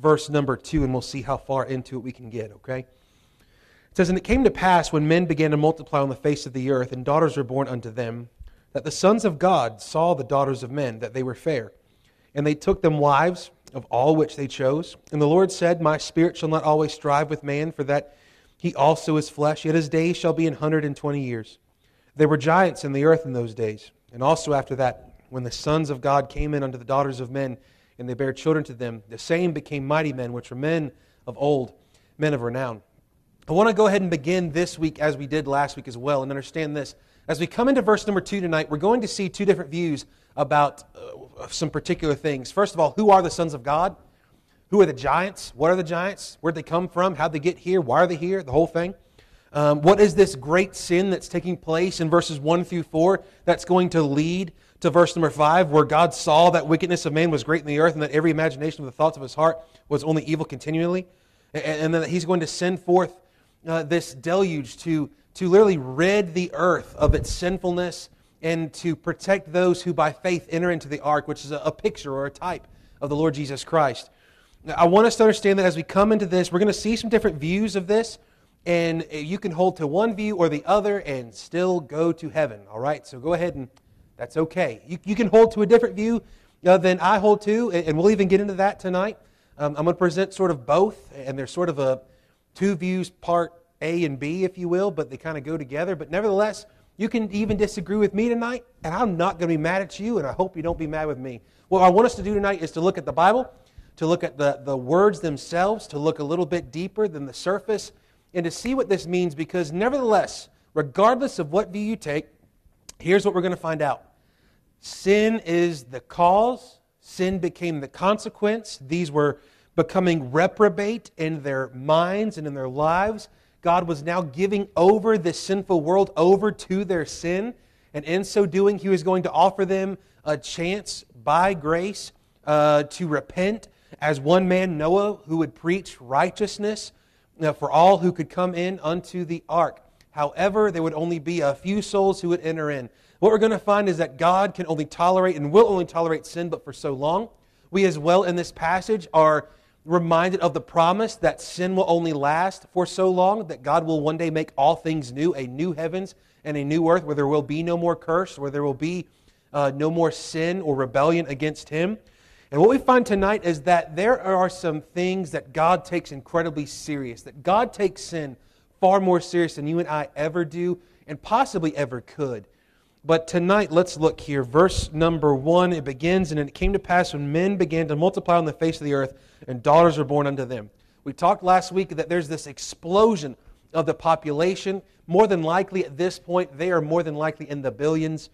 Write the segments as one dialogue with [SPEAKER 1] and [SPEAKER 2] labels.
[SPEAKER 1] verse number 2, and we'll see how far into it we can get, okay? It says, And it came to pass when men began to multiply on the face of the earth, and daughters were born unto them, that the sons of God saw the daughters of men, that they were fair. And they took them wives of all which they chose. And the Lord said, My spirit shall not always strive with man, for that he also is flesh, yet his days shall be an hundred and twenty years. There were giants in the earth in those days, and also after that, when the sons of God came in unto the daughters of men, and they bare children to them, the same became mighty men, which were men of old, men of renown. I want to go ahead and begin this week as we did last week as well, and understand this. As we come into verse number two tonight, we're going to see two different views about uh, some particular things. First of all, who are the sons of God? Who are the giants? What are the giants? Where'd they come from? How'd they get here? Why are they here? The whole thing. Um, what is this great sin that's taking place in verses 1 through 4 that's going to lead to verse number 5, where God saw that wickedness of man was great in the earth and that every imagination of the thoughts of his heart was only evil continually? And, and that he's going to send forth uh, this deluge to, to literally rid the earth of its sinfulness and to protect those who by faith enter into the ark, which is a, a picture or a type of the Lord Jesus Christ. Now, I want us to understand that as we come into this, we're going to see some different views of this, and you can hold to one view or the other and still go to heaven. All right? So go ahead and that's okay. You, you can hold to a different view uh, than I hold to, and we'll even get into that tonight. Um, I'm going to present sort of both, and there's sort of a two views, part A and B, if you will, but they kind of go together. But nevertheless, you can even disagree with me tonight, and I'm not going to be mad at you, and I hope you don't be mad with me. What I want us to do tonight is to look at the Bible, to look at the, the words themselves, to look a little bit deeper than the surface, and to see what this means, because nevertheless, regardless of what view you take, here's what we're going to find out sin is the cause, sin became the consequence. These were becoming reprobate in their minds and in their lives. God was now giving over this sinful world over to their sin. And in so doing, He was going to offer them a chance by grace uh, to repent as one man, Noah, who would preach righteousness uh, for all who could come in unto the ark. However, there would only be a few souls who would enter in. What we're going to find is that God can only tolerate and will only tolerate sin, but for so long. We, as well, in this passage, are reminded of the promise that sin will only last for so long, that God will one day make all things new, a new heavens and a new earth where there will be no more curse, where there will be uh, no more sin or rebellion against Him. And what we find tonight is that there are some things that God takes incredibly serious, that God takes sin far more serious than you and I ever do and possibly ever could. But tonight, let's look here. Verse number one, it begins, and it came to pass when men began to multiply on the face of the earth, and daughters were born unto them. We talked last week that there's this explosion of the population. More than likely, at this point, they are more than likely in the billions.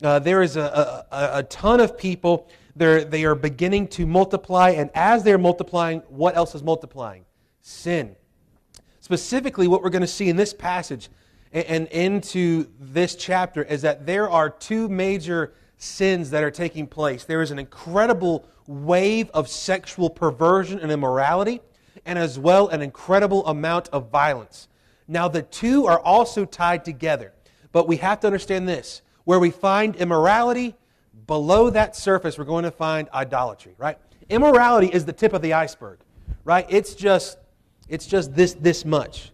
[SPEAKER 1] Uh, there is a, a, a ton of people. They're, they are beginning to multiply, and as they're multiplying, what else is multiplying? Sin. Specifically, what we're going to see in this passage and into this chapter is that there are two major sins that are taking place. There is an incredible wave of sexual perversion and immorality, and as well an incredible amount of violence. Now, the two are also tied together, but we have to understand this. Where we find immorality, below that surface, we're going to find idolatry, right? Immorality is the tip of the iceberg, right? It's just, it's just this, this much.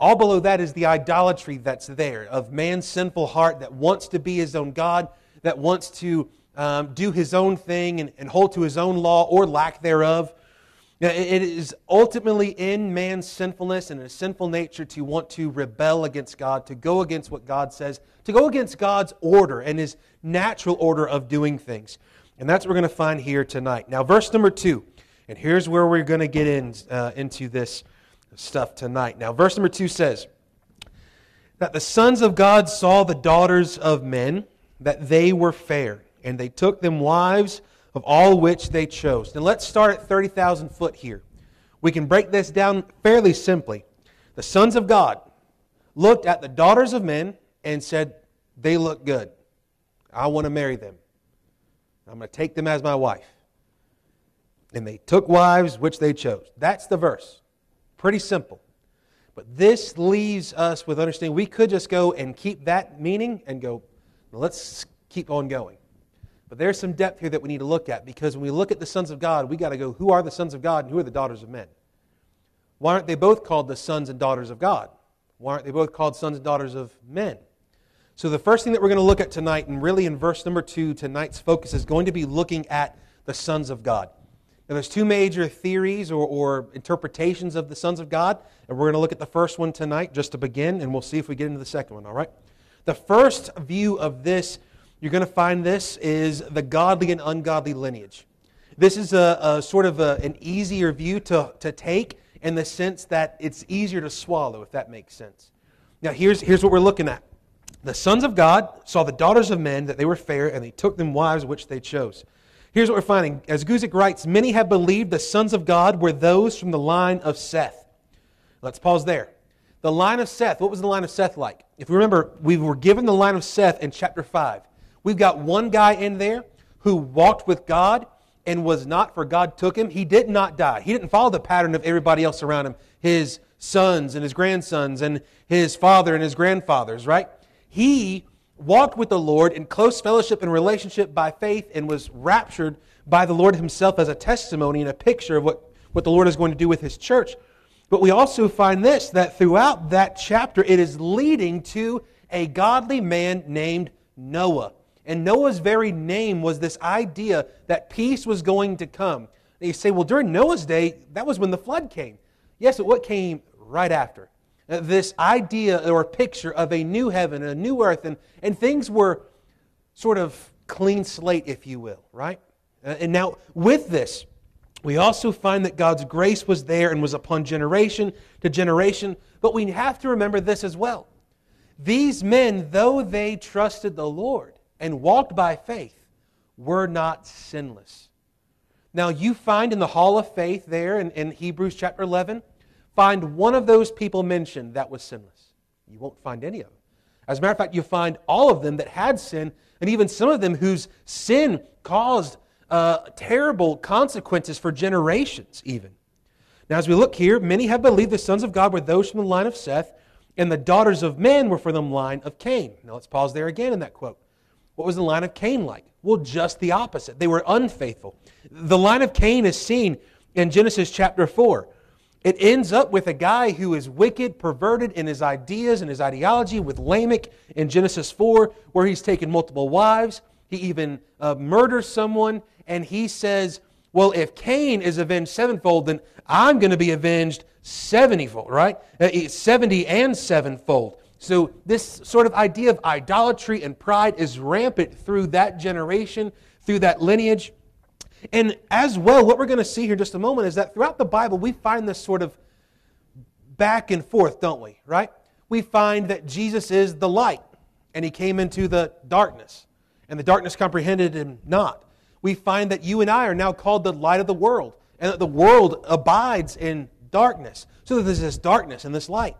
[SPEAKER 1] All below that is the idolatry that's there of man's sinful heart that wants to be his own God, that wants to um, do his own thing and, and hold to his own law or lack thereof. It is ultimately in man's sinfulness and his sinful nature to want to rebel against God, to go against what God says, to go against God's order and his natural order of doing things. And that's what we're going to find here tonight. Now, verse number two, and here's where we're going to get in, uh, into this stuff tonight. Now, verse number two says that the sons of God saw the daughters of men, that they were fair, and they took them wives of all which they chose. Now, let's start at 30,000 foot here. We can break this down fairly simply. The sons of God looked at the daughters of men and said, They look good. I want to marry them. I'm going to take them as my wife. And they took wives which they chose. That's the verse. Pretty simple. But this leaves us with understanding we could just go and keep that meaning and go, let's keep on going. But there's some depth here that we need to look at because when we look at the sons of God, we got to go, who are the sons of God and who are the daughters of men? Why aren't they both called the sons and daughters of God? Why aren't they both called sons and daughters of men? So, the first thing that we're going to look at tonight, and really in verse number two, tonight's focus is going to be looking at the sons of God. There's two major theories or, or interpretations of the sons of God, and we're going to look at the first one tonight just to begin, and we'll see if we get into the second one, all right? The first view of this you're going to find this is the godly and ungodly lineage. This is a, a sort of a, an easier view to, to take in the sense that it's easier to swallow, if that makes sense. Now, here's, here's what we're looking at. The sons of God saw the daughters of men that they were fair, and they took them wives which they chose. Here's what we're finding. As Guzik writes, many have believed the sons of God were those from the line of Seth. Let's pause there. The line of Seth, what was the line of Seth like? If we remember, we were given the line of Seth in chapter 5. We've got one guy in there who walked with God and was not, for God took him. He did not die. He didn't follow the pattern of everybody else around him, his sons and his grandsons and his father and his grandfathers, right? He walked with the Lord in close fellowship and relationship by faith and was raptured by the Lord himself as a testimony and a picture of what, what the Lord is going to do with his church. But we also find this that throughout that chapter, it is leading to a godly man named Noah. And Noah's very name was this idea that peace was going to come. You say, well, during Noah's day, that was when the flood came. Yes, but what came right after? Uh, this idea or picture of a new heaven, a new earth, and, and things were sort of clean slate, if you will, right? Uh, and now, with this, we also find that God's grace was there and was upon generation to generation. But we have to remember this as well. These men, though they trusted the Lord, and walked by faith were not sinless. Now, you find in the hall of faith there in, in, Hebrews chapter 11, find one of those people mentioned that was sinless. You won't find any of them. As a matter of fact, you find all of them that had sin, and even some of them whose sin caused uh, terrible consequences for generations, even. Now, as we look here, many have believed the sons of God were those from the line of Seth, and the daughters of men were from the line of Cain. Now, let's pause there again in that quote. What was the line of Cain like? Well, just the opposite. They were unfaithful. The line of Cain is seen in Genesis chapter 4. It ends up with a guy who is wicked, perverted in his ideas and his ideology with Lamech in Genesis 4, where he's taken multiple wives. He even uh, murders someone, and he says, Well, if Cain is avenged sevenfold, then I'm going to be avenged seventyfold, right? Uh, 70 and sevenfold. So, this sort of idea of idolatry and pride is rampant through that generation, through that lineage. And as well, what we're going to see here in just a moment is that throughout the Bible, we find this sort of back and forth, don't we? Right? We find that Jesus is the light, and he came into the darkness, and the darkness comprehended him not. We find that you and I are now called the light of the world, and that the world abides in darkness. So there's this darkness and this light.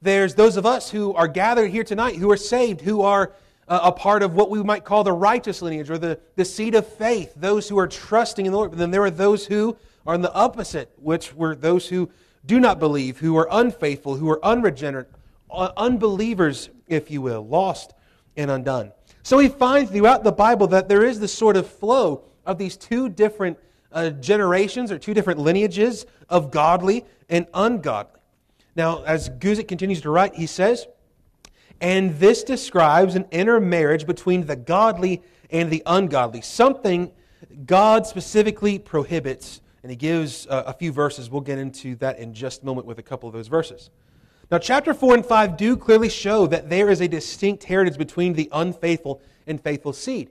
[SPEAKER 1] There's those of us who are gathered here tonight who are saved, who are a part of what we might call the righteous lineage or the, the seed of faith, those who are trusting in the Lord. But then there are those who are in the opposite, which were those who do not believe, who are unfaithful, who are unregenerate, uh, unbelievers, if you will, lost and undone. So we find throughout the Bible that there is this sort of flow of these two different uh, generations or two different lineages of godly and ungodly. Now, as Guzik continues to write, he says, and this describes an intermarriage between the godly and the ungodly, something God specifically prohibits. And he gives uh, a few verses. We'll get into that in just a moment with a couple of those verses. Now, chapter 4 and 5 do clearly show that there is a distinct heritage between the unfaithful and faithful seed.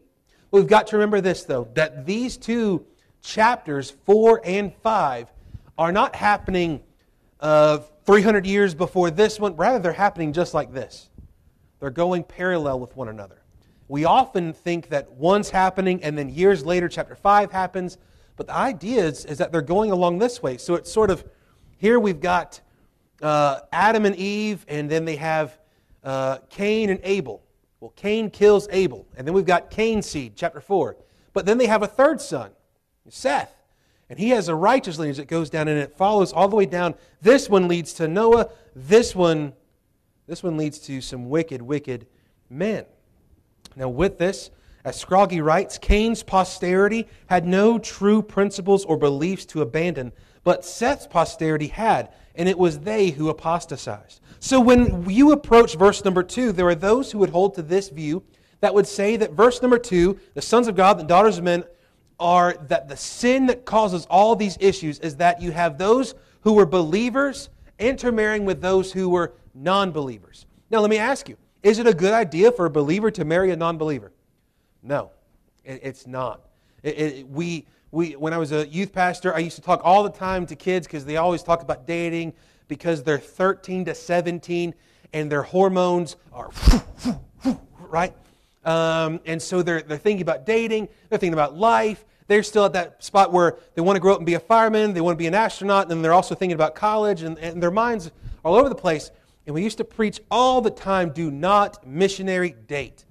[SPEAKER 1] We've got to remember this, though, that these two chapters, 4 and 5, are not happening uh, 300 years before this one. Rather, they're happening just like this. They're going parallel with one another. We often think that one's happening and then years later, chapter 5 happens. But the idea is, is that they're going along this way. So it's sort of here we've got uh, Adam and Eve, and then they have uh, Cain and Abel. Well, Cain kills Abel. And then we've got Cain's seed, chapter 4. But then they have a third son, Seth. And he has a righteous lineage that goes down and it follows all the way down. This one leads to Noah. This one, this one leads to some wicked, wicked men. Now, with this, As Scroggie writes, Cain's posterity had no true principles or beliefs to abandon, but Seth's posterity had, and it was they who apostatized. So when you approach verse number two, there are those who would hold to this view that would say that verse number two, the sons of God, the daughters of men, are that the sin that causes all these issues is that you have those who were believers intermarrying with those who were non believers. Now, let me ask you is it a good idea for a believer to marry a non believer? No, it, it's not. It, it, we, we, when I was a youth pastor, I used to talk all the time to kids because they always talk about dating because they're 13 to 17 and their hormones are right. Um, and so they're, they're thinking about dating, they're thinking about life. They're still at that spot where they want to grow up and be a fireman, they want to be an astronaut, and then they're also thinking about college, and, and their minds are all over the place. And we used to preach all the time do not missionary date.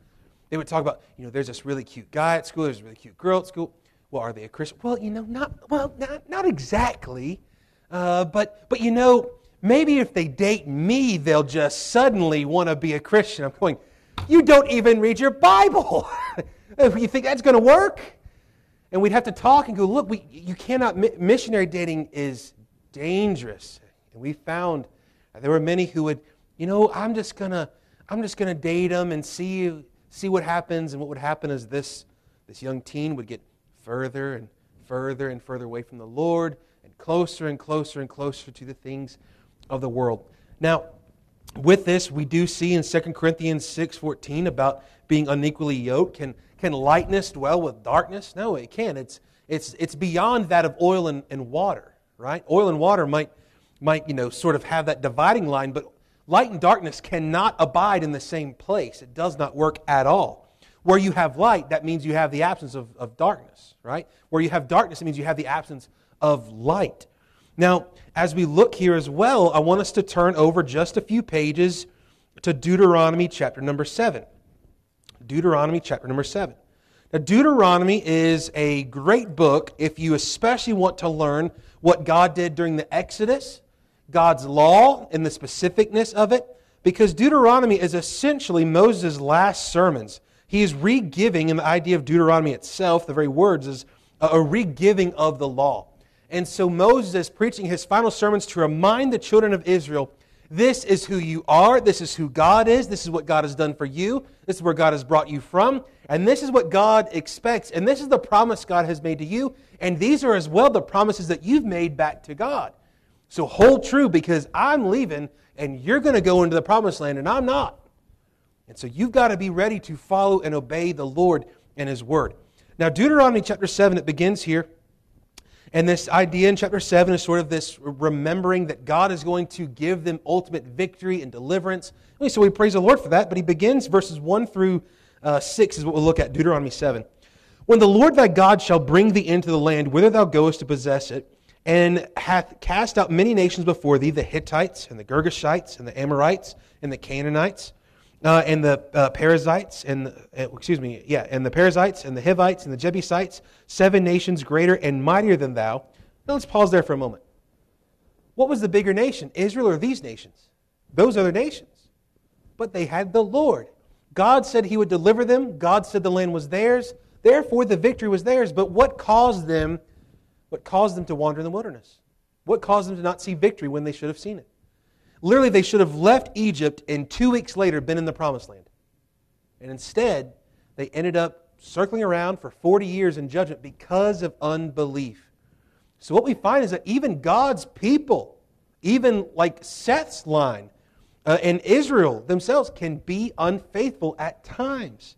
[SPEAKER 1] They would talk about, you know, there's this really cute guy at school, there's a really cute girl at school. Well, are they a Christian? Well, you know, not well, not, not exactly. Uh, but but you know, maybe if they date me, they'll just suddenly want to be a Christian. I'm going, you don't even read your Bible. you think that's going to work? And we'd have to talk and go, look, we, you cannot, missionary dating is dangerous. And we found uh, there were many who would, you know, I'm just going to, I'm just going to date them and see, see what happens. And what would happen is this, this young teen would get further and further and further away from the Lord and closer and closer and closer to the things of the world. Now, with this, we do see in 2 Corinthians 6.14 about being unequally yoked. Can, can lightness dwell with darkness? No, it can't. It's, it's, it's beyond that of oil and, and water, right? Oil and water might, might, you know, sort of have that dividing line, but light and darkness cannot abide in the same place. It does not work at all. Where you have light, that means you have the absence of, of darkness, right? Where you have darkness, it means you have the absence of light. Now, as we look here as well, I want us to turn over just a few pages to Deuteronomy chapter number 7. Deuteronomy chapter number 7. Now, Deuteronomy is a great book if you especially want to learn what God did during the Exodus, God's law, and the specificness of it, because Deuteronomy is essentially Moses' last sermons. He is re-giving in the idea of Deuteronomy itself, the very words, is a re-giving of the law. And so Moses is preaching his final sermons to remind the children of Israel this is who you are. This is who God is. This is what God has done for you. This is where God has brought you from. And this is what God expects. And this is the promise God has made to you. And these are as well the promises that you've made back to God. So hold true because I'm leaving and you're going to go into the promised land and I'm not. And so you've got to be ready to follow and obey the Lord and His Word. Now, Deuteronomy chapter 7, it begins here. And this idea in chapter 7 is sort of this remembering that God is going to give them ultimate victory and deliverance. So we praise the Lord for that. But he begins verses 1 through uh, 6 is what we'll look at, Deuteronomy 7. When the Lord thy God shall bring thee into the land whither thou goest to possess it, and hath cast out many nations before thee, the Hittites, and the Girgashites, and the Amorites, and the Canaanites, uh, and the uh, Perizzites, and the, uh, excuse me, yeah, and the Perizzites, and the Hivites, and the Jebusites, seven nations greater and mightier than thou. Now let's pause there for a moment. What was the bigger nation, Israel or these nations? Those other nations. But they had the Lord. God said he would deliver them. God said the land was theirs. Therefore, the victory was theirs. But what caused them? What caused them to wander in the wilderness? What caused them to not see victory when they should have seen it? Literally, they should have left Egypt and two weeks later been in the promised land. And instead, they ended up circling around for 40 years in judgment because of unbelief. So, what we find is that even God's people, even like Seth's line, uh, and Israel themselves can be unfaithful at times.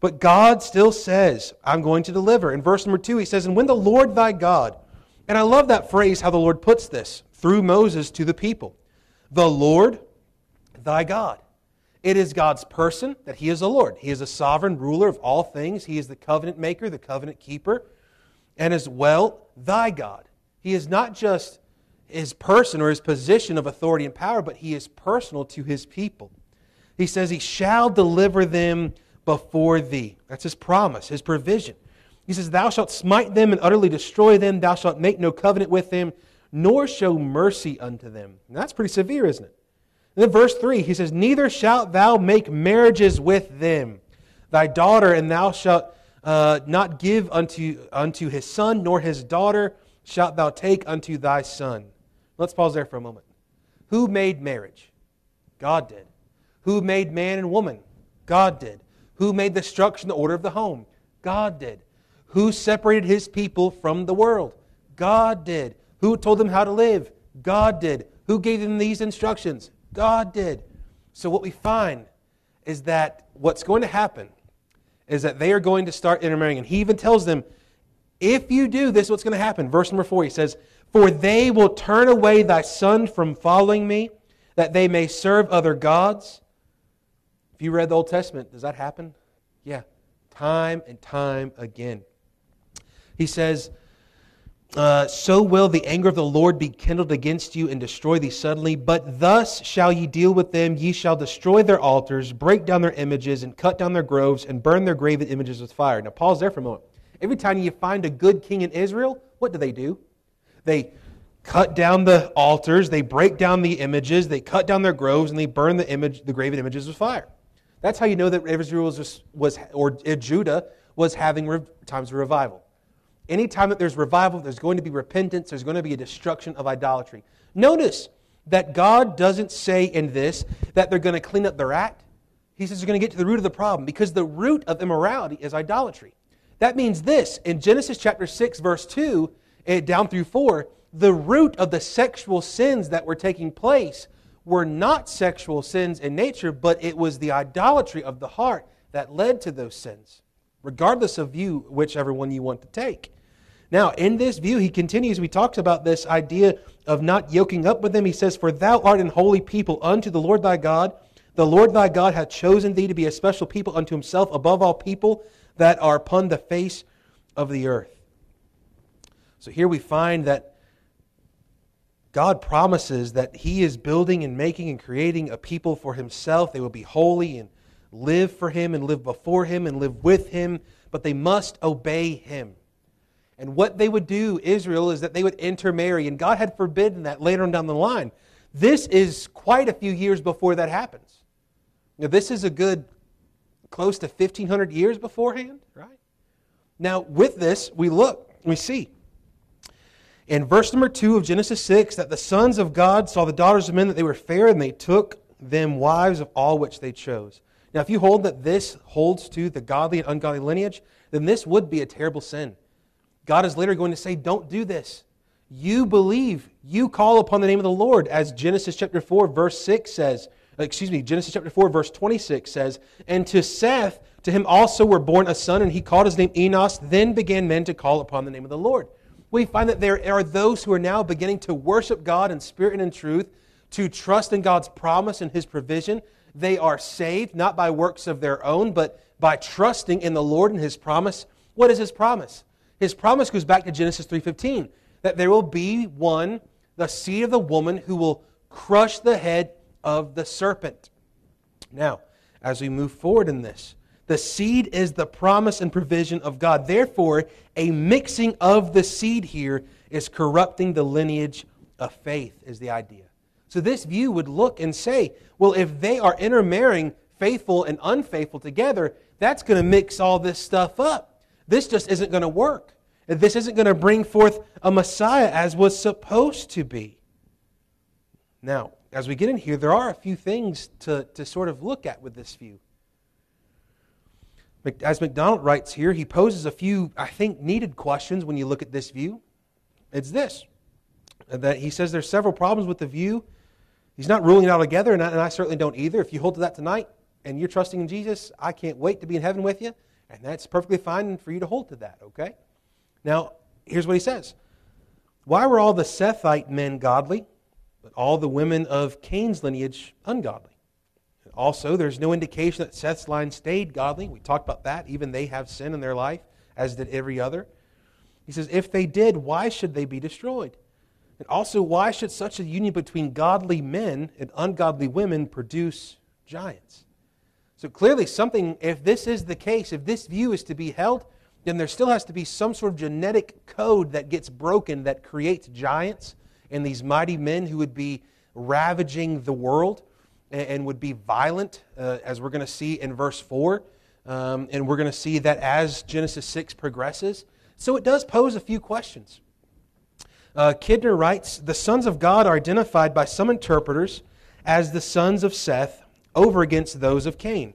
[SPEAKER 1] But God still says, I'm going to deliver. In verse number two, he says, And when the Lord thy God, and I love that phrase, how the Lord puts this through Moses to the people the Lord thy God. It is God's person that He is the Lord. He is a sovereign ruler of all things. He is the covenant maker, the covenant keeper, and as well thy God. He is not just his person or his position of authority and power, but he is personal to his people. He says, He shall deliver them before thee. That's his promise, his provision. He says, Thou shalt smite them and utterly destroy them. Thou shalt make no covenant with them nor show mercy unto them. And that's pretty severe, isn't it? And then verse 3, he says, Neither shalt thou make marriages with them. thy daughter, and thou shalt uh, not give unto, unto his son, nor his daughter shalt thou take unto thy son. Let's pause there for a moment. Who made marriage? God did. Who made man and woman? God did. Who made the structure and the order of the home? God did. Who separated his people from the world? God did. Who told them how to live? God did. Who gave them these instructions? God did. So, what we find is that what's going to happen is that they are going to start intermarrying. And he even tells them, if you do this, what's going to happen? Verse number four, he says, For they will turn away thy son from following me, that they may serve other gods. If you read the Old Testament, does that happen? Yeah, time and time again. He says, uh, so will the anger of the Lord be kindled against you and destroy thee suddenly. But thus shall ye deal with them. Ye shall destroy their altars, break down their images, and cut down their groves, and burn their graven images with fire. Now, pause there for a moment. Every time you find a good king in Israel, what do they do? They cut down the altars, they break down the images, they cut down their groves, and they burn the image, the graven images with fire. That's how you know that Israel was, was or Judah was having times of revival. Anytime that there's revival, there's going to be repentance, there's going to be a destruction of idolatry. Notice that God doesn't say in this that they're going to clean up their act. He says they're going to get to the root of the problem because the root of immorality is idolatry. That means this in Genesis chapter 6, verse 2, eh, down through 4, the root of the sexual sins that were taking place were not sexual sins in nature, but it was the idolatry of the heart that led to those sins regardless of view, whichever one you want to take. Now, in this view, he continues, he talks about this idea of not yoking up with them. He says, For thou art an holy people unto the Lord thy God. The Lord thy God hath chosen thee to be a special people unto himself above all people that are upon the face of the earth. So here we find that God promises that he is building and making and creating a people for himself. They will be holy and live for him and live before him and live with him, but they must obey him. And what they would do, Israel, is that they would intermarry, and God had forbidden that later on down the line. This is quite a few years before that happens. Now, this is a good close to 1,500 years beforehand, right? Now, with this, we look, we see in verse number 2 of Genesis 6 that the sons of God saw the daughters of men that they were fair, and they took them wives of all which they chose. Now, if you hold that this holds to the godly and ungodly lineage, then this would be a terrible sin. God is later going to say, Don't do this. You believe, you call upon the name of the Lord, as Genesis chapter 4, verse 6 says. Excuse me, Genesis chapter 4, verse 26 says, And to Seth, to him also were born a son, and he called his name Enos. Then began men to call upon the name of the Lord. We find that there are those who are now beginning to worship God in spirit and in truth, to trust in God's promise and his provision, they are saved, not by works of their own, but by trusting in the Lord and his promise. What is his promise? His promise goes back to Genesis 3:15, that there will be one, the seed of the woman who will crush the head of the serpent. Now, as we move forward in this, the seed is the promise and provision of God. Therefore, a mixing of the seed here is corrupting the lineage of faith, is the idea. So this view would look and say, well, if they are intermarrying faithful and unfaithful together, that's going to mix all this stuff up. This just isn't going to work. This isn't going to bring forth a Messiah as was supposed to be. Now, as we get in here, there are a few things to, to sort of look at with this view. As MacDonald writes here, he poses a few, I think, needed questions when you look at this view. It's this that he says there's several problems with the view He's not ruling it out together, and I, and I certainly don't either. If you hold to that tonight and you're trusting in Jesus, I can't wait to be in heaven with you, and that's perfectly fine for you to hold to that, okay? Now, here's what he says Why were all the Sethite men godly, but all the women of Cain's lineage ungodly? Also, there's no indication that Seth's line stayed godly. We talked about that. Even they have sin in their life, as did every other. He says, if they did, why should they be destroyed? And also, why should such a union between godly men and ungodly women produce giants? So clearly, something, if this is the case, if this view is to be held, then there still has to be some sort of genetic code that gets broken that creates giants and these mighty men who would be ravaging the world and would be violent, uh, as we're going to see in verse 4. Um, and we're going to see that as Genesis 6 progresses. So it does pose a few questions. Uh, Kidner writes The sons of God are identified by some interpreters as the sons of Seth over against those of Cain.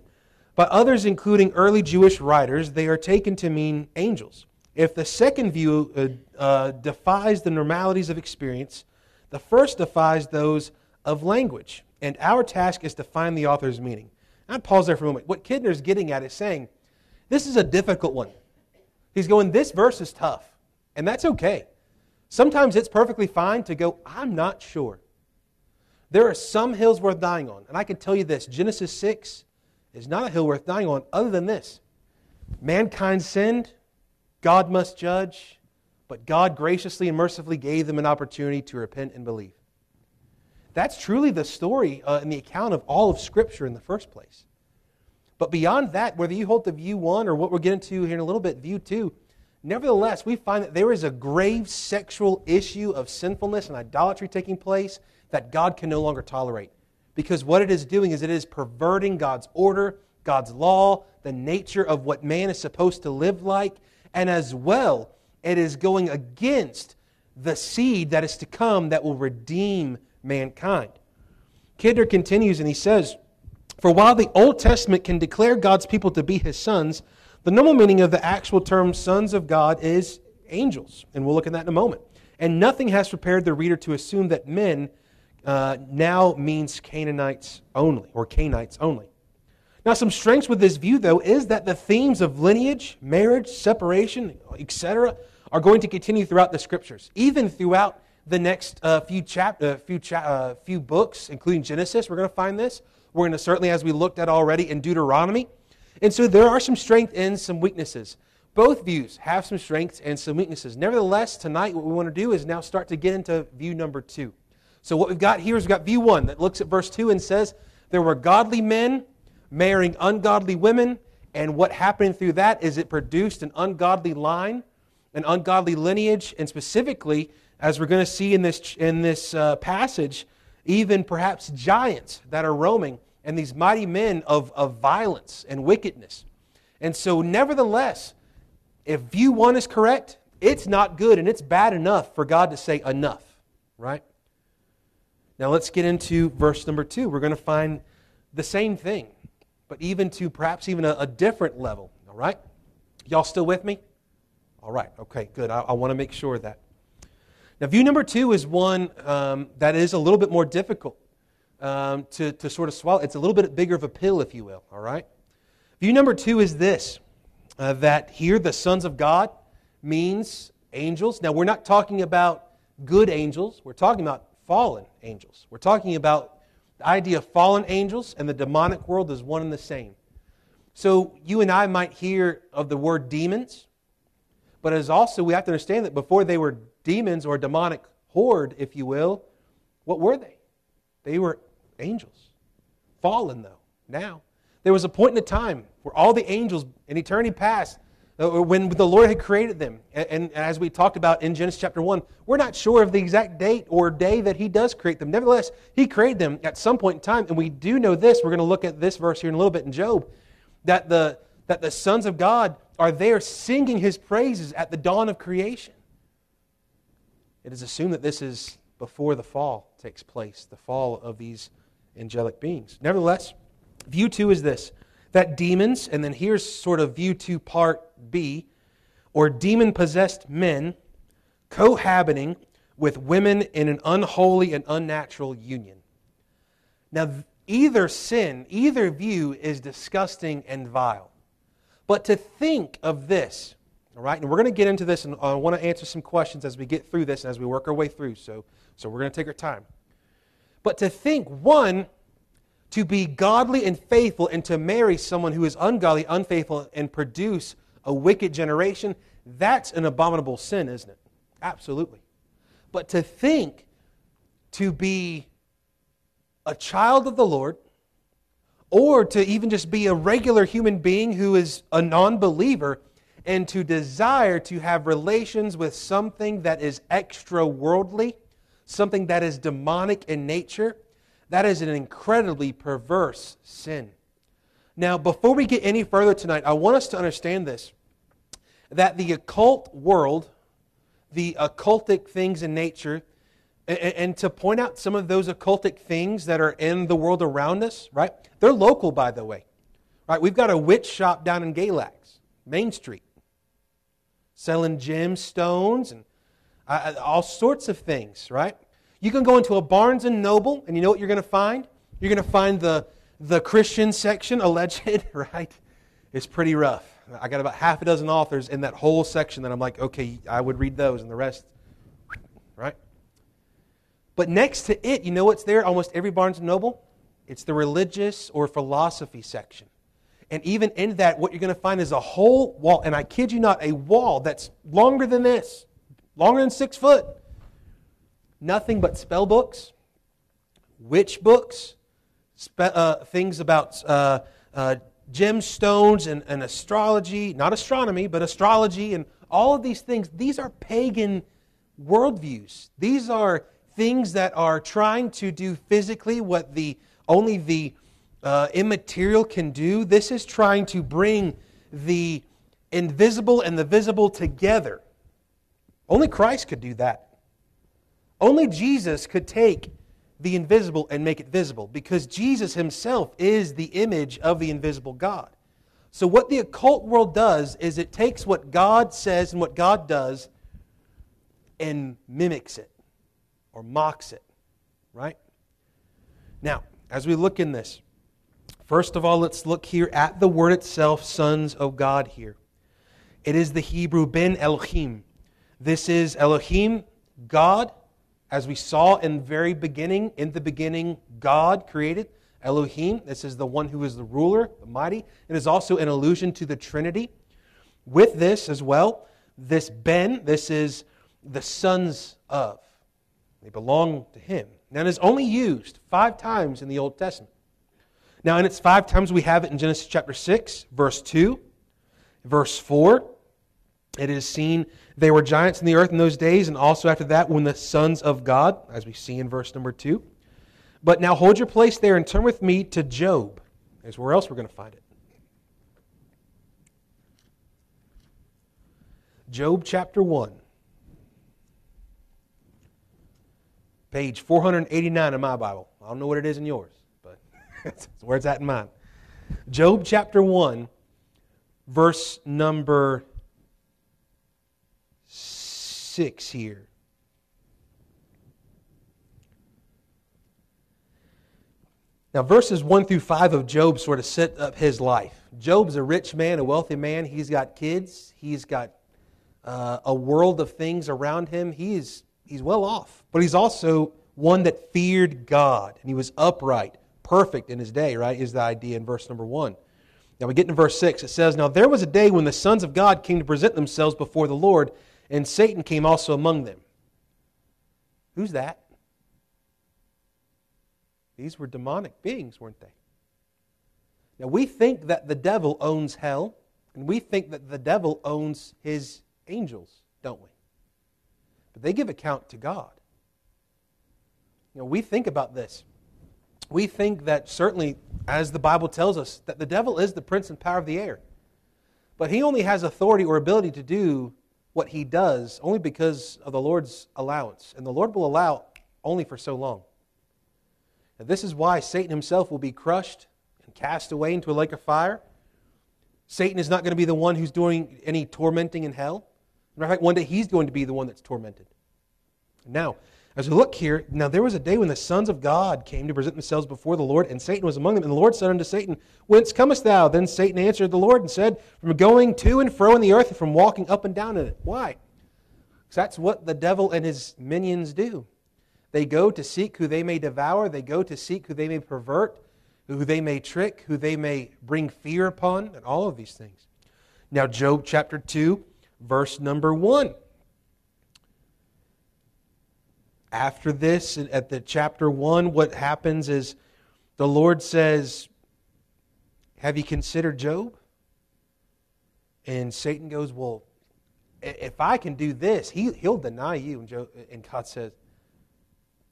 [SPEAKER 1] By others, including early Jewish writers, they are taken to mean angels. If the second view uh, uh, defies the normalities of experience, the first defies those of language. And our task is to find the author's meaning. I'd pause there for a moment. What Kidner's getting at is saying, this is a difficult one. He's going, this verse is tough. And that's okay. Sometimes it's perfectly fine to go, I'm not sure. There are some hills worth dying on. And I can tell you this Genesis 6 is not a hill worth dying on, other than this mankind sinned, God must judge, but God graciously and mercifully gave them an opportunity to repent and believe. That's truly the story uh, and the account of all of Scripture in the first place. But beyond that, whether you hold to view one or what we're getting to here in a little bit, view two, nevertheless, we find that there is a grave sexual issue of sinfulness and idolatry taking place that God can no longer tolerate. Because what it is doing is it is perverting God's order, God's law, the nature of what man is supposed to live like, and as well, it is going against the seed that is to come that will redeem mankind. Kidner continues and he says, For while the Old Testament can declare God's people to be his sons, the normal meaning of the actual term sons of God is angels. And we'll look at that in a moment. And nothing has prepared the reader to assume that men uh, now means Canaanites only, or Cainites only. Now, some strengths with this view, though, is that the themes of lineage, marriage, separation, etc., are going to continue throughout the scriptures, even throughout the next uh, few, chap- uh, few, cha- uh, few books, including Genesis. We're going to find this. We're going to certainly, as we looked at already in Deuteronomy. And so there are some strengths and some weaknesses. Both views have some strengths and some weaknesses. Nevertheless, tonight, what we want to do is now start to get into view number two. So, what we've got here is we've got view one that looks at verse 2 and says, There were godly men marrying ungodly women, and what happened through that is it produced an ungodly line, an ungodly lineage, and specifically, as we're going to see in this, in this uh, passage, even perhaps giants that are roaming, and these mighty men of, of violence and wickedness. And so, nevertheless, if view one is correct, it's not good and it's bad enough for God to say enough, right? Now let's get into verse number two. We're going to find the same thing, but even to perhaps even a, a different level. All right? Y'all still with me? All right. Okay, good. I, I want to make sure that. Now, view number two is one um, that is a little bit more difficult um, to, to sort of swallow. It's a little bit bigger of a pill, if you will. All right? View number two is this uh, that here the sons of God means angels. Now, we're not talking about good angels, we're talking about fallen angels. We're talking about the idea of fallen angels and the demonic world is one and the same. So you and I might hear of the word demons, but as also we have to understand that before they were demons or demonic horde, if you will, what were they? They were angels. Fallen though, now. There was a point in a time where all the angels in eternity past uh, when the Lord had created them. And, as we talked about in Genesis chapter 1, we're not sure of the exact date or day that He does create them. Nevertheless, He created them at some point in time. And we do know this. We're going to look at this verse here in a little bit in Job that the, that the sons of God are there singing His praises at the dawn of creation. It is assumed that this is before the fall takes place, the fall of these angelic beings. Nevertheless, view two is this that demons, and then here's sort of view two part B, or demon possessed men cohabiting with women in an unholy and unnatural union. Now, either sin, either view is disgusting and vile. But to think of this, all right, and we're going to get into this, and I want to answer some questions as we get through this and as we work our way through. So, so we're going to take our time. But to think, one, to be godly and faithful and to marry someone who is ungodly, unfaithful, and produce a wicked generation, that's an abominable sin, isn't it? Absolutely. But to think to be a child of the Lord, or to even just be a regular human being who is a non believer, and to desire to have relations with something that is extra worldly, something that is demonic in nature, that is an incredibly perverse sin. Now, before we get any further tonight, I want us to understand this that the occult world, the occultic things in nature, and, to point out some of those occultic things that are in the world around us, right? They're local, by the way. Right? We've got a witch shop down in Galax, Main Street, selling gemstones and uh, all sorts of things, right? You can go into a Barnes and Noble, and you know what you're going to find? You're going to find the, the Christian section, alleged, right? It's pretty rough. I got about half a dozen authors in that whole section that I'm like, okay, I would read those, and the rest, right? But next to it, you know what's there almost every Barnes and Noble? It's the religious or philosophy section. And even in that, what you're going to find is a whole wall, and I kid you not, a wall that's longer than this, longer than six foot. Nothing but spell books, witch books, spe- uh, things about uh, uh, gemstones and, and astrology, not astronomy, but astrology, and all of these things. These are pagan worldviews. These are things that are trying to do physically what the only the uh, immaterial can do. This is trying to bring the invisible and the visible together. Only Christ could do that. Only Jesus could take the invisible and make it visible because Jesus himself is the image of the invisible God. So, what the occult world does is it takes what God says and what God does and mimics it or mocks it, right? Now, as we look in this, first of all, let's look here at the word itself, sons of God here. It is the Hebrew ben Elohim. This is Elohim, God, as we saw in the very beginning. In the beginning, God created Elohim. This is the one who is the ruler, the mighty. It is also an allusion to the Trinity. With this as well, this Ben, this is the sons of. They belong to him. Now, it is only used five times in the Old Testament. Now, in its five times, we have it in Genesis chapter 6, verse 2, verse 4. It is seen they were giants in the earth in those days, and also after that, when the sons of God, as we see in verse number 2. But now hold your place there and turn with me to Job. Is where else we're going to find it. Job chapter 1. Page 489 in my Bible. I don't know what it is in yours, but it's where it's at in mine. Job chapter 1, verse number 6 here. Now, verses 1 through 5 of Job sort of set up his life. Job's a rich man, a wealthy man. He's got kids, he's got uh, a world of things around him. He's he's well off, but he's also one that feared God and he was upright, perfect in his day, right? Is the idea in verse number one. Now we get into verse 6. It says, Now there was a day when the sons of God came to present themselves before the Lord, and Satan came also among them. Who's that? These were demonic beings, weren't they? Now we think that the devil owns hell, and we think that the devil owns his angels, don't we? but they give account to God. You know, we think about this. We think that certainly, as the Bible tells us, that the devil is the prince and power of the air. But he only has authority or ability to do what he does only because of the Lord's allowance. And the Lord will allow only for so long. And this is why Satan himself will be crushed and cast away into a lake of fire. Satan is not going to be the one who's doing any tormenting in hell. In fact, one day he's going to be the one that's tormented. Now, as we look here, now there was a day when the sons of God came to present themselves before the Lord, and Satan was among them. And the Lord said unto Satan, Whence comest thou? Then Satan answered the Lord and said, From going to and fro in the earth, and from walking up and down in it. Why? Because that's what the devil and his minions do. They go to seek who they may devour, they go to seek who they may pervert, who they may trick, who they may bring fear upon, and all of these things. Now, Job chapter 2 verse number 1. After this, at the chapter 1, what happens is the Lord says, Have you considered Job? And Satan goes, Well, if I can do this, he, he'll deny you. And, Job, and God says,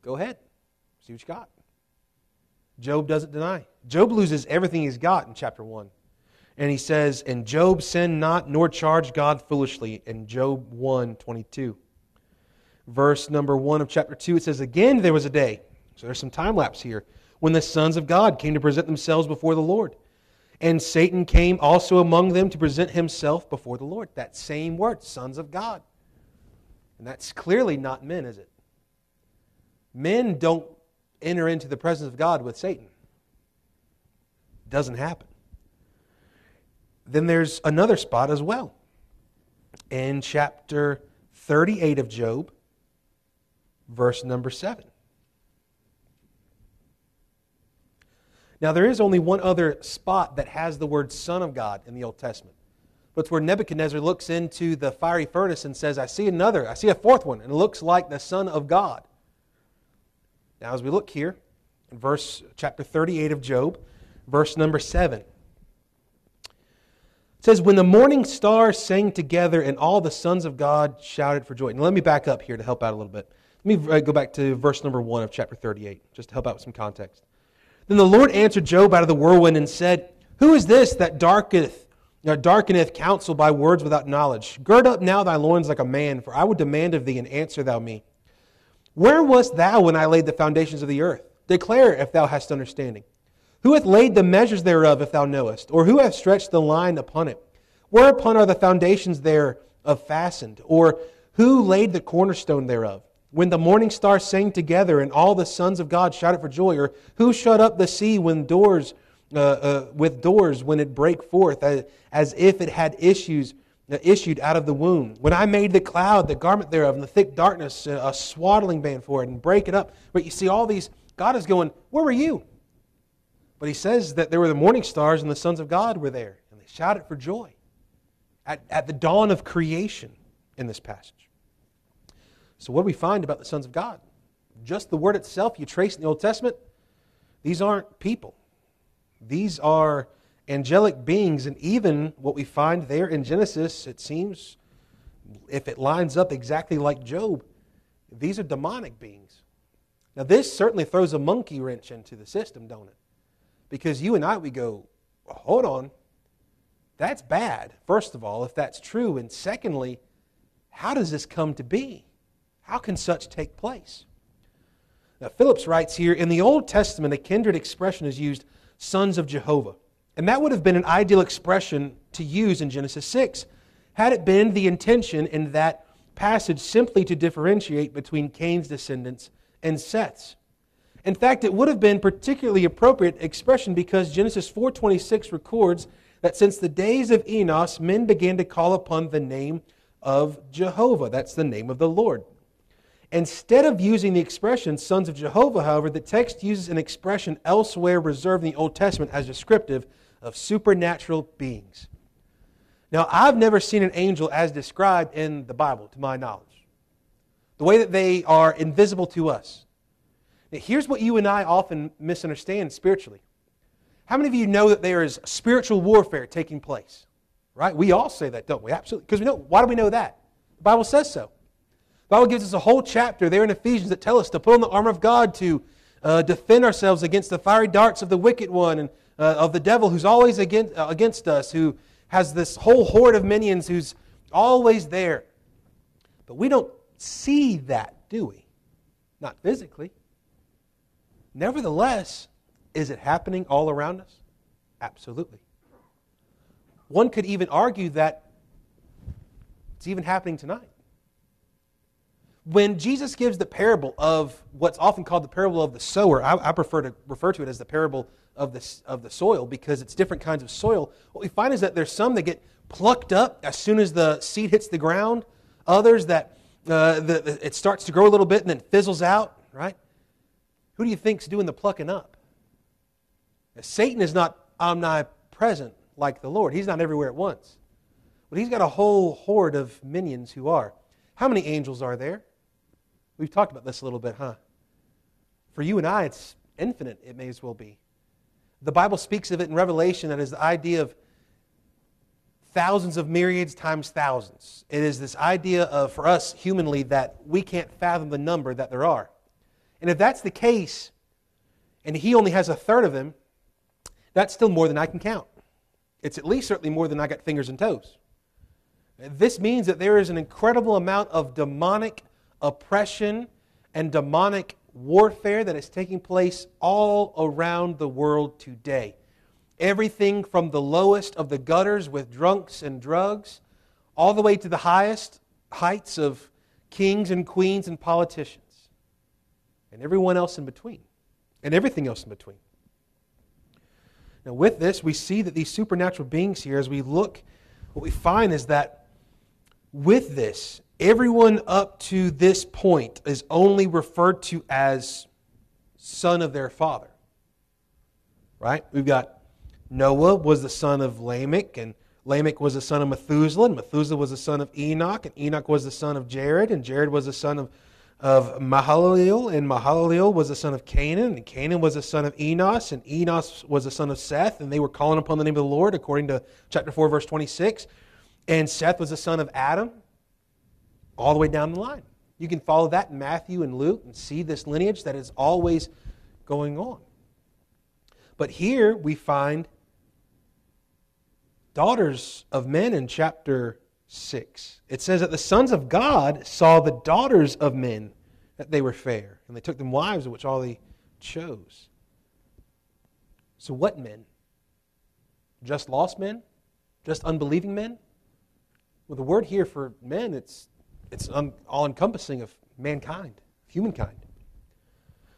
[SPEAKER 1] Go ahead, see what you got. Job doesn't deny. Job loses everything he's got in chapter 1. And he says, And Job sinned not, nor charged God foolishly, in Job 1 22. Verse number 1 of chapter 2, it says, Again there was a day, so there's some time lapse here, when the sons of God came to present themselves before the Lord. And Satan came also among them to present himself before the Lord. That same word, sons of God. And that's clearly not men, is it? Men don't enter into the presence of God with Satan. It doesn't happen. Then there's another spot as well. In chapter 38 of Job, verse number 7. Now, there is only one other spot that has the word Son of God in the Old Testament. But it's where Nebuchadnezzar looks into the fiery furnace and says, I see another, I see a fourth one, and it looks like the Son of God. Now, as we look here, in verse chapter 38 of Job, verse number 7. It says, When the morning stars sang together and all the sons of God shouted for joy. Now, let me back up here to help out a little bit. Let me uh, go back to verse number 1 of chapter 38, just to help out with some context. Then the Lord answered Job out of the whirlwind and said, Who is this that darketh, darkeneth counsel by words without knowledge? Gird up now thy loins like a man, for I would demand of thee, and answer thou me. Where wast thou when I laid the foundations of the earth? Declare if thou hast understanding. Who hath laid the measures thereof, if thou knowest? Or who hath stretched the line upon it? Whereupon are the foundations thereof fastened? Or who laid the cornerstone thereof? When the morning stars sang together and all the sons of God shouted for joy? Or who shut up the sea when doors, uh, uh, with doors when it brake forth, as, as if it had issues issued out of the womb. When I made the cloud, the garment thereof, and the thick darkness, a swaddling band for it, and break it up. But you see all these God is going, Where were you? But he says that there were the morning stars and the sons of God were there, and they shouted for joy at, at the dawn of creation in this passage. So, what do we find about the sons of God? Just the word itself, you trace in the Old Testament, these aren't people. These are angelic beings, and even what we find there in Genesis, it seems, if it lines up exactly like Job, these are demonic beings. Now, this certainly throws a monkey wrench into the system, don't it? Because you and I, we go, hold on, that's bad, first of all, if that's true. And secondly, how does this come to be? How can such take place? Now, Phillips writes here in the Old Testament, a kindred expression is used, sons of Jehovah. And that would have been an ideal expression to use in Genesis 6, had it been the intention in that passage simply to differentiate between Cain's descendants and Seth's. In fact, it would have been particularly appropriate expression because Genesis 4:26 records that since the days of Enos, men began to call upon the name of Jehovah. That's the name of the Lord. Instead of using the expression sons of Jehovah, however, the text uses an expression elsewhere reserved in the Old Testament as descriptive of supernatural beings. Now, I've never seen an angel as described in the Bible, to my knowledge the way that they are invisible to us. Now, here's what you and I often misunderstand spiritually. How many of you know that there is spiritual warfare taking place? Right? We all say that, don't we? Absolutely. Because we know. Why do we know that? The Bible says so. Bible gives us a whole chapter there in Ephesians that tell us to put on the armor of God to uh, defend ourselves against the fiery darts of the wicked one and uh, of the devil who's always against, uh, against us, who has this whole horde of minions who's always there. But we don't see that, do we? Not physically. Nevertheless, is it happening all around us? Absolutely. One could even argue that it's even happening tonight. When Jesus gives the parable of what's often called the parable of the sower, I, I prefer to refer to it as the parable of the, of the soil because it's different kinds of soil. What we find is that there's some that get plucked up as soon as the seed hits the ground, others that uh, the, the, it starts to grow a little bit and then fizzles out, right? Who do you think's doing the plucking up? Now, Satan is not omnipresent like the Lord. He's not everywhere at once. But he's got a whole horde of minions who are. How many angels are there? We've talked about this a little bit, huh? For you and I, it's infinite, it may as well be. The Bible speaks of it in Revelation that is the idea of thousands of myriads times thousands. It is this idea of, for us humanly, that we can't fathom the number that there are. And if that's the case, and he only has a third of them, that's still more than I can count. It's at least certainly more than I got fingers and toes. This means that there is an incredible amount of demonic oppression and demonic warfare that is taking place all around the world today. Everything from the lowest of the gutters with drunks and drugs, all the way to the highest heights of kings and queens and politicians, and everyone else in between, and everything else in between. Now, with this, we see that these supernatural beings here, as we look, what we find is that with this, everyone up to this point is only referred to as son of their father. Right? We've got Noah was the son of Lamech, and Lamech was the son of Methuselah, and Methuselah was the son of Enoch, and Enoch was the son of Jared, and Jared was the son of, of Mahalalel, and Mahalalel was the son of Cainan, and Cainan was the son of Enos, and Enos was the son of Seth, and they were calling upon the name of the Lord, according to chapter 4, verse 26. And Seth was the son of Adam, all the way down the line. You can follow that in Matthew and Luke and see this lineage that is always going on. But here we find daughters of men in chapter 6. It says that the sons of God saw the daughters of men that they were fair, and they took them wives, of which all they chose. So, what men? Just lost men? Just unbelieving men? Well, the word here for men, it's it's un- all encompassing of mankind, humankind.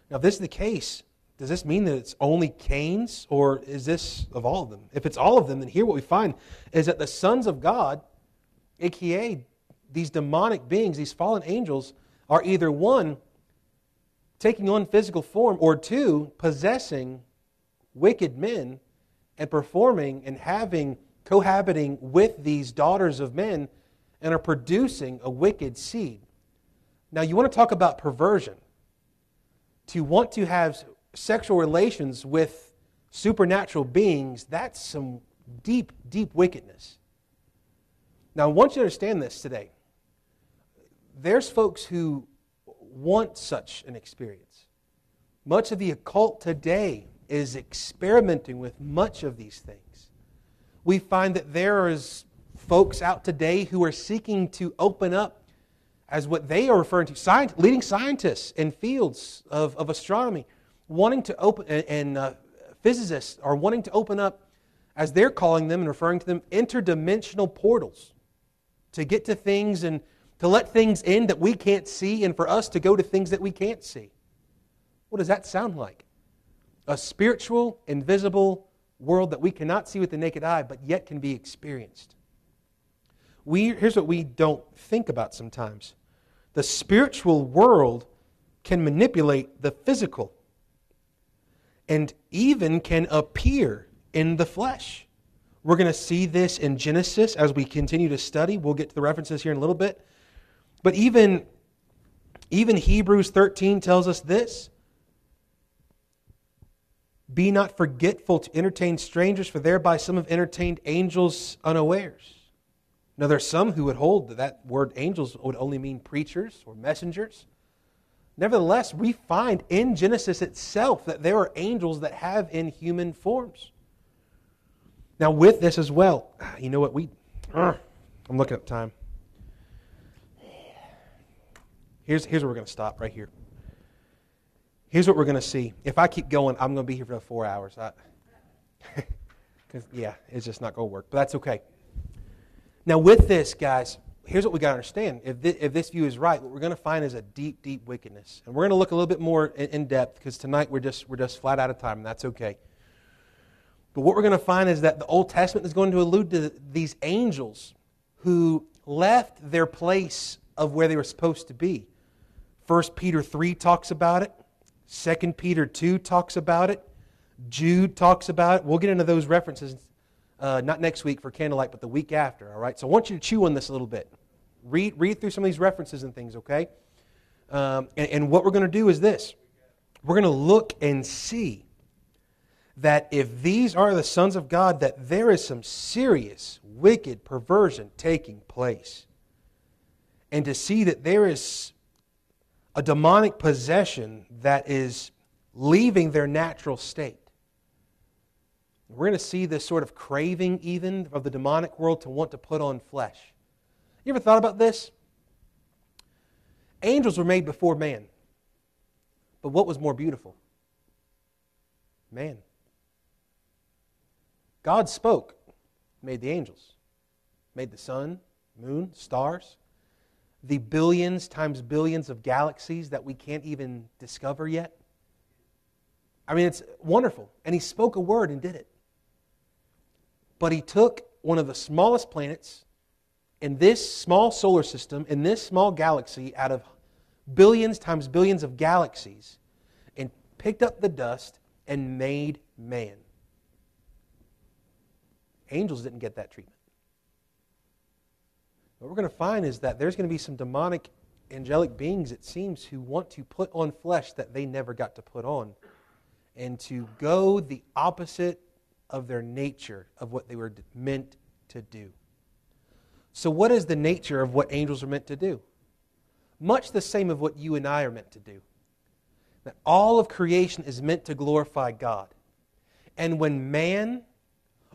[SPEAKER 1] Now, if this is the case, does this mean that it's only Cain's, or is this of all of them? If it's all of them, then here what we find is that the sons of God, aka these demonic beings, these fallen angels, are either one, taking on physical form, or two, possessing wicked men and performing and having cohabiting with these daughters of men and are producing a wicked seed. Now, you want to talk about perversion. To want to have sexual relations with supernatural beings, that's some deep, deep wickedness. Now, I want you to understand this today. There's folks who want such an experience. Much of the occult today is experimenting with much of these things. We find that there is folks out today who are seeking to open up as what they are referring to science, leading scientists in fields of, of astronomy wanting to open and uh, physicists are wanting to open up as they're calling them and referring to them interdimensional portals to get to things and to let things in that we can't see and for us to go to things that we can't see. What does that sound like? A spiritual invisible world that we cannot see with the naked eye but yet can be experienced we, here's what we don't think about sometimes the spiritual world can manipulate the physical and even can appear in the flesh. We're going to see this in Genesis as we continue to study. We'll get to the references here in a little bit. But even, even Hebrews 13 tells us this Be not forgetful to entertain strangers, for thereby some have entertained angels unawares. Now, there are some who would hold that that word angels would only mean preachers or messengers. Nevertheless, we find in Genesis itself that there are angels that have in human forms. Now, with this as well, you know what? We, I'm looking up time. Here's, here's where we're going to stop right here. Here's what we're going to see. If I keep going, I'm going to be here for four hours. I, yeah, it's just not going to work, but that's okay. Now, with this, guys, here's what we got to understand. If this, if this view is right, what we're going to find is a deep, deep wickedness. And we're going to look a little bit more in, in depth because tonight we're just, we're just flat out of time, and that's okay. But what we're going to find is that the Old Testament is going to allude to these angels who left their place of where they were supposed to be. 1 Peter 3 talks about it. 2 Peter 2 talks about it. Jude talks about it. We'll get into those references uh, not next week for candlelight, but the week after, all right? So I want you to chew on this a little bit. Read, read through some of these references and things, okay? Um, and, and what we're going to do is this we're going to look and see that if these are the sons of God, that there is some serious, wicked perversion taking place. And to see that there is a demonic possession that is leaving their natural state. We're going to see this sort of craving, even of the demonic world, to want to put on flesh. You ever thought about this? Angels were made before man. But what was more beautiful? Man. God spoke, made the angels, made the sun, moon, stars, the billions times billions of galaxies that we can't even discover yet. I mean, it's wonderful. And he spoke a word and did it. But he took one of the smallest planets in this small solar system, in this small galaxy, out of billions times billions of galaxies, and picked up the dust and made man. Angels didn't get that treatment. What we're going to find is that there's going to be some demonic angelic beings, it seems, who want to put on flesh that they never got to put on and to go the opposite of their nature of what they were meant to do. So, what is the nature of what angels are meant to do? Much the same of what you and I are meant to do. That all of creation is meant to glorify God. And when man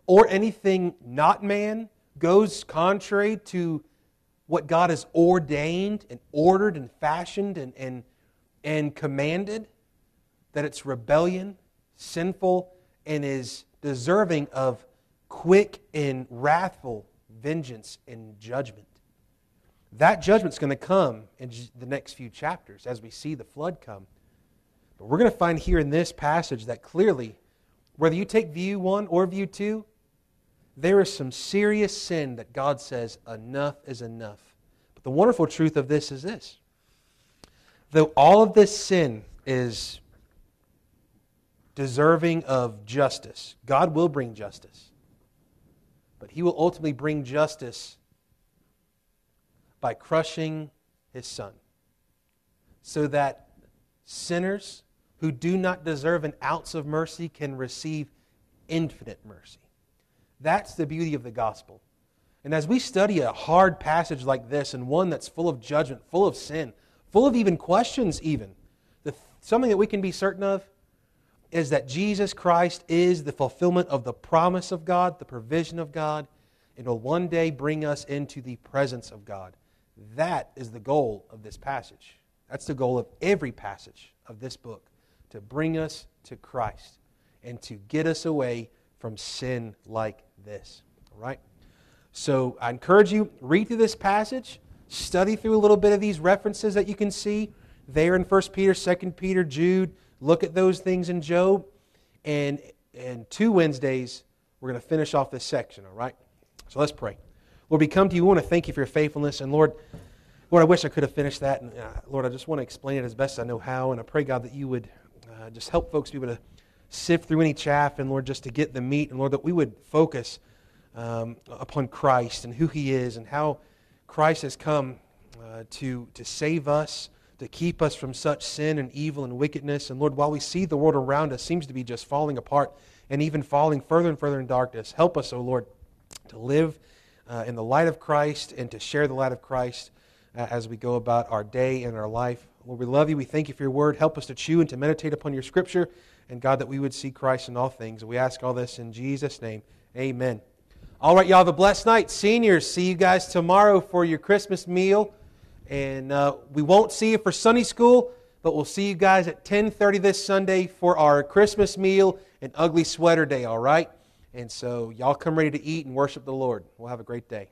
[SPEAKER 1] or anything not man goes contrary to what God has ordained and ordered and fashioned and, and, and commanded, that it's rebellion, sinful, and is deserving of quick and wrathful vengeance and judgment. That judgment's going to come in the next few chapters as we see the flood come. But we're going to find here in this passage that clearly, whether you take view one or view two, there is some serious sin that God says enough is enough. But the wonderful truth of this is this though all of this sin is deserving of justice. God will bring justice. But he will ultimately bring justice by crushing his son. So that sinners who do not deserve an ounce of mercy can receive infinite mercy. That's the beauty of the gospel. And as we study a hard passage like this, and one that's full of judgment, full of sin, full of even questions, even, the, something that we can be certain of is that Jesus Christ is the fulfillment of the promise of God, the provision of God, and will one day bring us into the presence of God. That is the goal of this passage. That's the goal of every passage of this book to bring us to Christ and to get us away from sin like this. All right? So I encourage you, read through this passage, study through a little bit of these references that you can see there in 1 Peter, 2 Peter, Jude, look at those things in Job. And in two Wednesdays, we're going to finish off this section, all right? So let's pray. Lord, we come to you. We want to thank you for your faithfulness. And Lord, Lord, I wish I could have finished that. And uh, Lord, I just want to explain it as best I know how. And I pray, God, that you would uh, just help folks be able to sift through any chaff. And Lord, just to get the meat. And Lord, that we would focus um, upon Christ and who he is and how Christ has come uh, to, to save us to keep us from such sin and evil and wickedness. And Lord, while we see the world around us seems to be just falling apart and even falling further and further in darkness, help us, O oh Lord, to live uh, in the light of Christ and to share the light of Christ uh, as we go about our day and our life. Lord, we love you. We thank you for your word. Help us to chew and to meditate upon your scripture. And God, that we would see Christ in all things. We ask all this in Jesus' name. Amen. All right, y'all, have a blessed night. Seniors, see you guys tomorrow for your Christmas meal. And uh, we won't see you for Sunday school, but we'll see you guys at 10:30 this Sunday for our Christmas meal and ugly sweater day, all right? And so y'all come ready to eat and worship the Lord. We'll have a great day.